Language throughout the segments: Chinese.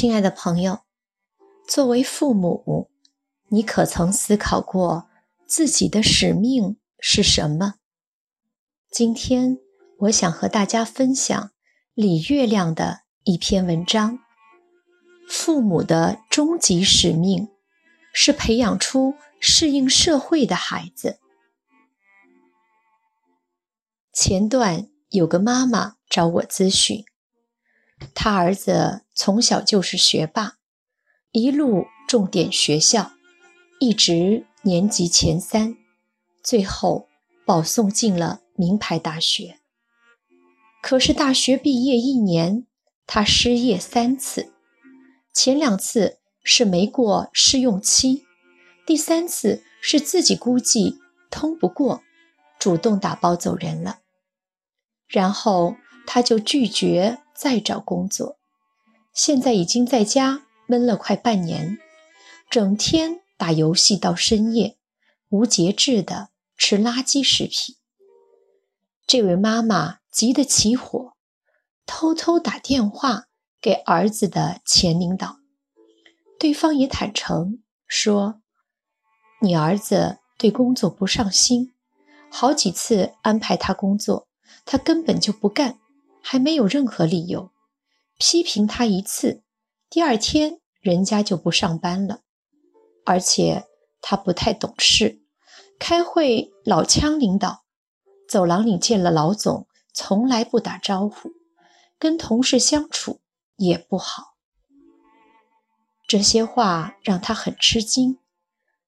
亲爱的朋友，作为父母，你可曾思考过自己的使命是什么？今天，我想和大家分享李月亮的一篇文章。父母的终极使命是培养出适应社会的孩子。前段有个妈妈找我咨询。他儿子从小就是学霸，一路重点学校，一直年级前三，最后保送进了名牌大学。可是大学毕业一年，他失业三次，前两次是没过试用期，第三次是自己估计通不过，主动打包走人了。然后他就拒绝。再找工作，现在已经在家闷了快半年，整天打游戏到深夜，无节制的吃垃圾食品。这位妈妈急得起火，偷偷打电话给儿子的前领导，对方也坦诚说：“你儿子对工作不上心，好几次安排他工作，他根本就不干。”还没有任何理由批评他一次，第二天人家就不上班了。而且他不太懂事，开会老呛领导，走廊里见了老总从来不打招呼，跟同事相处也不好。这些话让他很吃惊。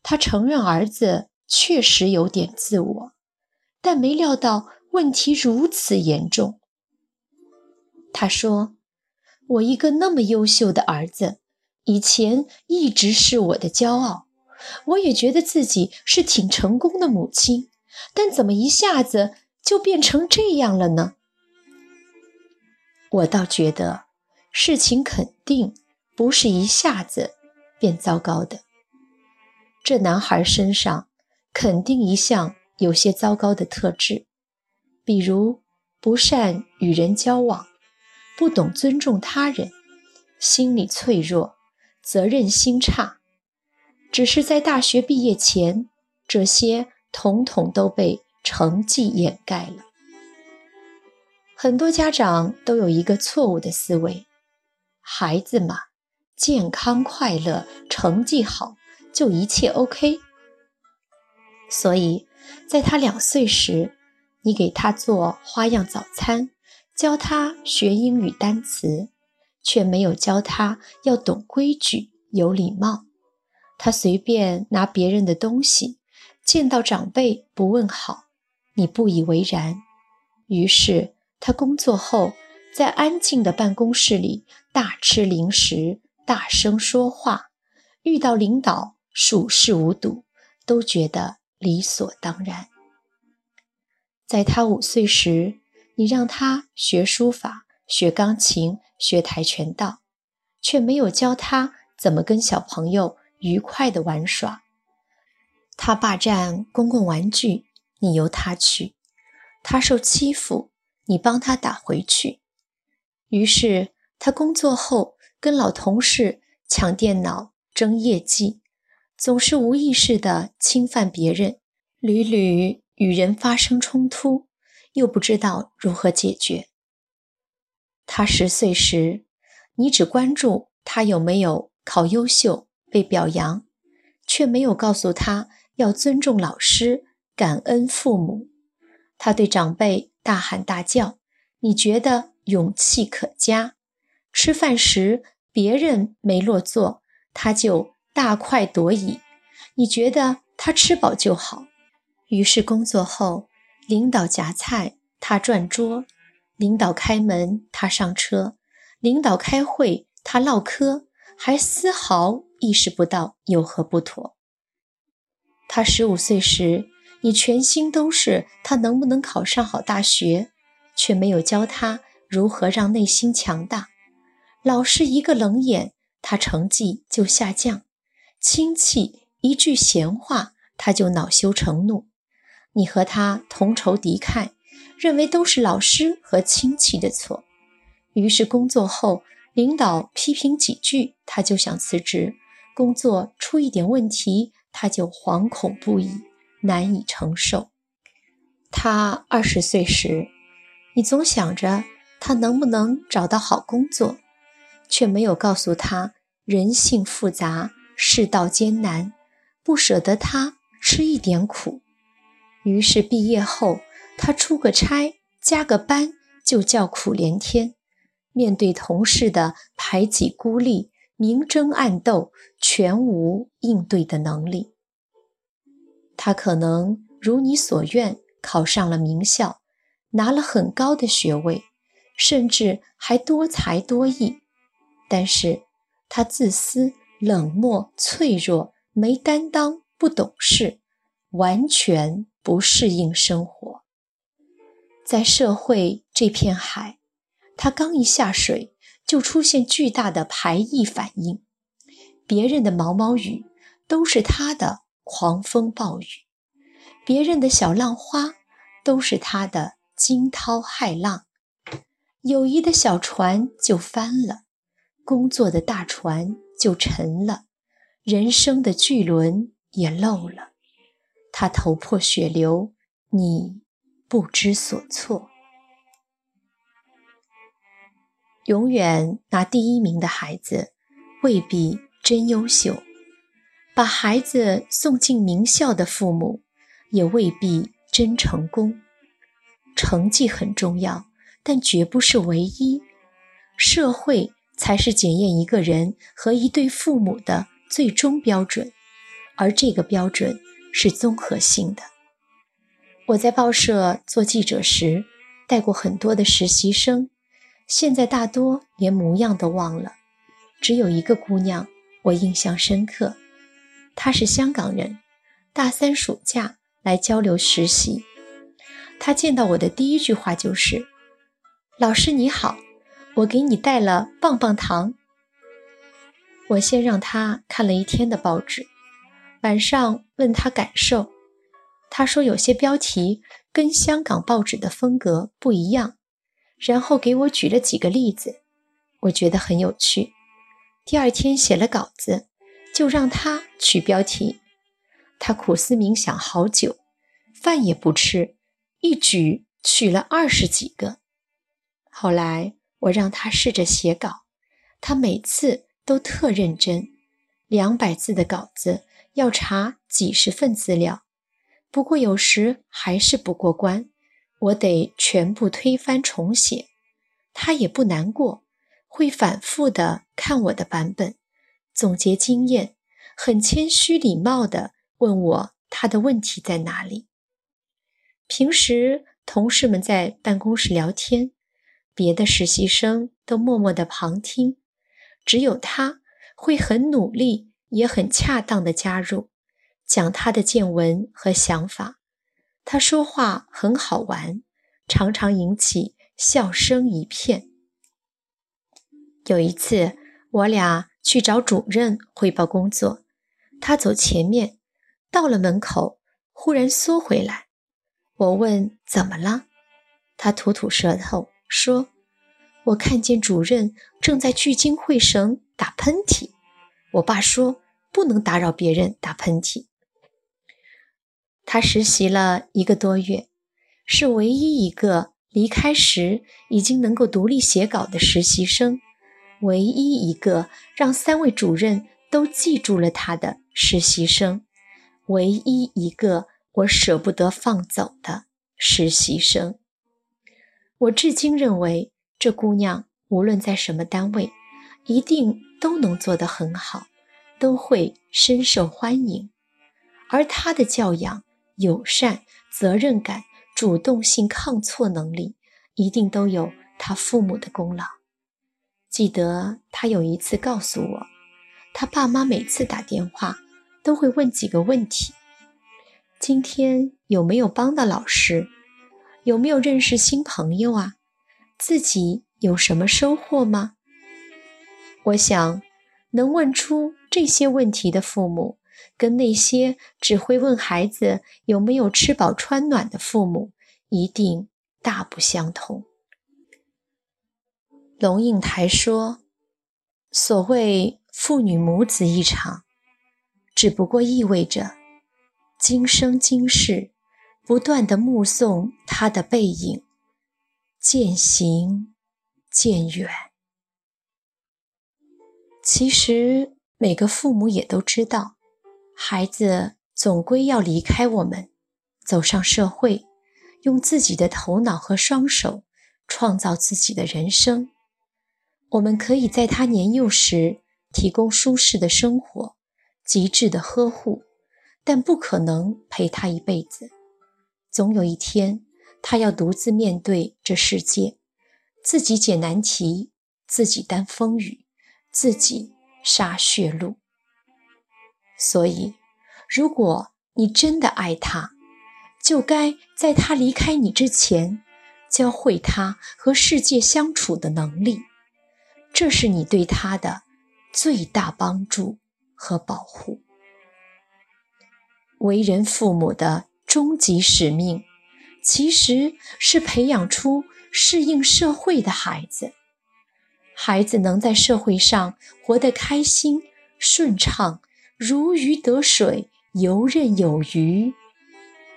他承认儿子确实有点自我，但没料到问题如此严重。他说：“我一个那么优秀的儿子，以前一直是我的骄傲，我也觉得自己是挺成功的母亲，但怎么一下子就变成这样了呢？”我倒觉得事情肯定不是一下子变糟糕的。这男孩身上肯定一向有些糟糕的特质，比如不善与人交往。不懂尊重他人，心理脆弱，责任心差。只是在大学毕业前，这些统统都被成绩掩盖了。很多家长都有一个错误的思维：孩子嘛，健康快乐，成绩好，就一切 OK。所以，在他两岁时，你给他做花样早餐。教他学英语单词，却没有教他要懂规矩、有礼貌。他随便拿别人的东西，见到长辈不问好，你不以为然。于是他工作后，在安静的办公室里大吃零食、大声说话，遇到领导熟视无睹，都觉得理所当然。在他五岁时。你让他学书法、学钢琴、学跆拳道，却没有教他怎么跟小朋友愉快地玩耍。他霸占公共玩具，你由他去；他受欺负，你帮他打回去。于是他工作后跟老同事抢电脑、争业绩，总是无意识地侵犯别人，屡屡与人发生冲突。又不知道如何解决。他十岁时，你只关注他有没有考优秀、被表扬，却没有告诉他要尊重老师、感恩父母。他对长辈大喊大叫，你觉得勇气可嘉；吃饭时别人没落座，他就大快朵颐，你觉得他吃饱就好。于是工作后。领导夹菜，他转桌；领导开门，他上车；领导开会，他唠嗑，还丝毫意识不到有何不妥。他十五岁时，你全心都是他能不能考上好大学，却没有教他如何让内心强大。老师一个冷眼，他成绩就下降；亲戚一句闲话，他就恼羞成怒。你和他同仇敌忾，认为都是老师和亲戚的错，于是工作后领导批评几句，他就想辞职；工作出一点问题，他就惶恐不已，难以承受。他二十岁时，你总想着他能不能找到好工作，却没有告诉他人性复杂，世道艰难，不舍得他吃一点苦。于是毕业后，他出个差，加个班，就叫苦连天。面对同事的排挤孤立、明争暗斗，全无应对的能力。他可能如你所愿，考上了名校，拿了很高的学位，甚至还多才多艺。但是，他自私、冷漠、脆弱、没担当、不懂事，完全不适应生活。在社会这片海。他刚一下水，就出现巨大的排异反应。别人的毛毛雨，都是他的狂风暴雨；别人的小浪花，都是他的惊涛骇浪。友谊的小船就翻了，工作的大船就沉了，人生的巨轮也漏了。他头破血流，你不知所措。永远拿第一名的孩子未必真优秀，把孩子送进名校的父母也未必真成功。成绩很重要，但绝不是唯一。社会才是检验一个人和一对父母的最终标准，而这个标准是综合性的。我在报社做记者时，带过很多的实习生。现在大多连模样都忘了，只有一个姑娘我印象深刻。她是香港人，大三暑假来交流实习。她见到我的第一句话就是：“老师你好，我给你带了棒棒糖。”我先让她看了一天的报纸，晚上问他感受，他说有些标题跟香港报纸的风格不一样。然后给我举了几个例子，我觉得很有趣。第二天写了稿子，就让他取标题。他苦思冥想好久，饭也不吃，一举取了二十几个。后来我让他试着写稿，他每次都特认真。两百字的稿子要查几十份资料，不过有时还是不过关。我得全部推翻重写，他也不难过，会反复的看我的版本，总结经验，很谦虚礼貌的问我他的问题在哪里。平时同事们在办公室聊天，别的实习生都默默的旁听，只有他会很努力，也很恰当的加入，讲他的见闻和想法。他说话很好玩，常常引起笑声一片。有一次，我俩去找主任汇报工作，他走前面，到了门口，忽然缩回来。我问怎么了，他吐吐舌头说：“我看见主任正在聚精会神打喷嚏。我爸说不能打扰别人打喷嚏。”他实习了一个多月，是唯一一个离开时已经能够独立写稿的实习生，唯一一个让三位主任都记住了他的实习生，唯一一个我舍不得放走的实习生。我至今认为，这姑娘无论在什么单位，一定都能做得很好，都会深受欢迎，而他的教养。友善、责任感、主动性、抗挫能力，一定都有他父母的功劳。记得他有一次告诉我，他爸妈每次打电话都会问几个问题：今天有没有帮到老师？有没有认识新朋友啊？自己有什么收获吗？我想，能问出这些问题的父母。跟那些只会问孩子有没有吃饱穿暖的父母一定大不相同。龙应台说：“所谓父女母子一场，只不过意味着今生今世不断的目送他的背影渐行渐远。其实每个父母也都知道，孩子总归要离开我们，走上社会，用自己的头脑和双手创造自己的人生。我们可以在他年幼时提供舒适的生活、极致的呵护，但不可能陪他一辈子。总有一天，他要独自面对这世界，自己解难题，自己担风雨，自己杀血路。所以，如果你真的爱他，就该在他离开你之前，教会他和世界相处的能力。这是你对他的最大帮助和保护。为人父母的终极使命，其实是培养出适应社会的孩子。孩子能在社会上活得开心、顺畅、如鱼得水、游刃有余，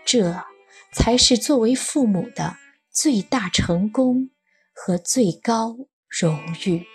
这才是作为父母的最大成功和最高荣誉。